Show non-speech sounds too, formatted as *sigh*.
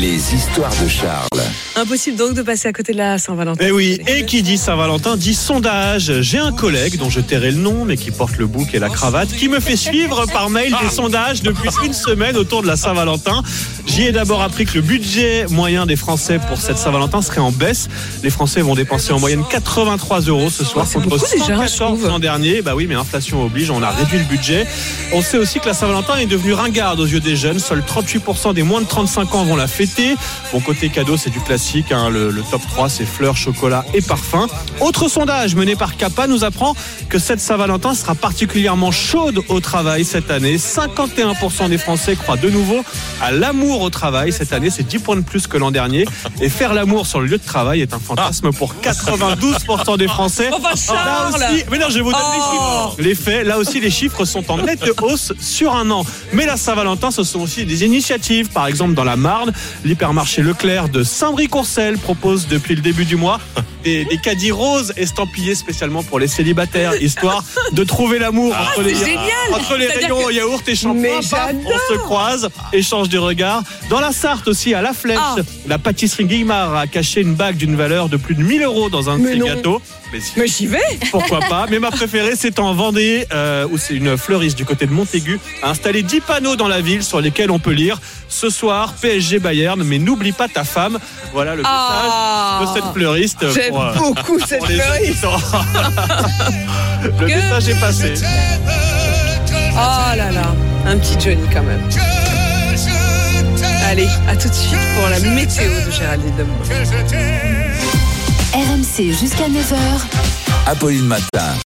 Les histoires de Charles. Impossible donc de passer à côté de la Saint-Valentin. Eh oui, et qui dit Saint-Valentin dit sondage. J'ai un collègue dont je tairai le nom, mais qui porte le bouc et la cravate, qui me fait suivre par mail des sondages depuis une semaine autour de la Saint-Valentin. J'y ai d'abord appris que le budget moyen des Français pour cette Saint-Valentin serait en baisse. Les Français vont dépenser en moyenne 83 euros ce soir contre beaucoup déjà, je 114 trouve. l'an dernier. Bah oui, mais inflation oblige, on a réduit le budget. On sait aussi que la Saint-Valentin est devenue ringarde aux yeux des jeunes. Seuls 38% des moins de 35 ans vont la fêter. Bon, côté cadeau, c'est du classique. hein. Le, le top 3, c'est fleurs, chocolat et parfum. Autre sondage mené par Capa nous apprend que cette Saint-Valentin sera particulièrement chaude au travail cette année. 51% des Français croient de nouveau à l'amour au travail. Cette année, c'est 10 points de plus que l'an dernier. Et faire l'amour sur le lieu de travail est un fantasme pour 92% des Français. Enfin, Là aussi, mais non, je vais vous donner les Oh. chiffres. Les faits, là aussi, les chiffres sont en nette hausse sur un an. Mais la Saint-Valentin, ce sont aussi des initiatives. Par exemple, dans la Marne, l'hypermarché Leclerc de Saint-Brie-Courcelles propose depuis le début du mois des, des caddies roses estampillés spécialement pour les célibataires, histoire de trouver l'amour entre les, génial. entre les C'est-à-dire rayons que- yaourt et shampoing. On se croise, échange de regards. Dans la Sarthe aussi, à La Flèche, Ah. la pâtisserie Guillemard a caché une bague d'une valeur de plus de 1000 euros dans un de ses gâteaux. Mais j'y vais pourquoi pas. Mais ma préférée, c'est en Vendée, euh, où c'est une fleuriste du côté de Montaigu, a installé 10 panneaux dans la ville sur lesquels on peut lire ce soir PSG Bayern, mais n'oublie pas ta femme. Voilà le Ah. message de cette fleuriste. J'aime pour, euh, beaucoup cette pour fleuriste *laughs* le message est passé. Oh là là Un petit Johnny quand même. Allez, à tout de suite pour la météo de Géraldine Demain. RMC jusqu'à 9h. Apolline Matin.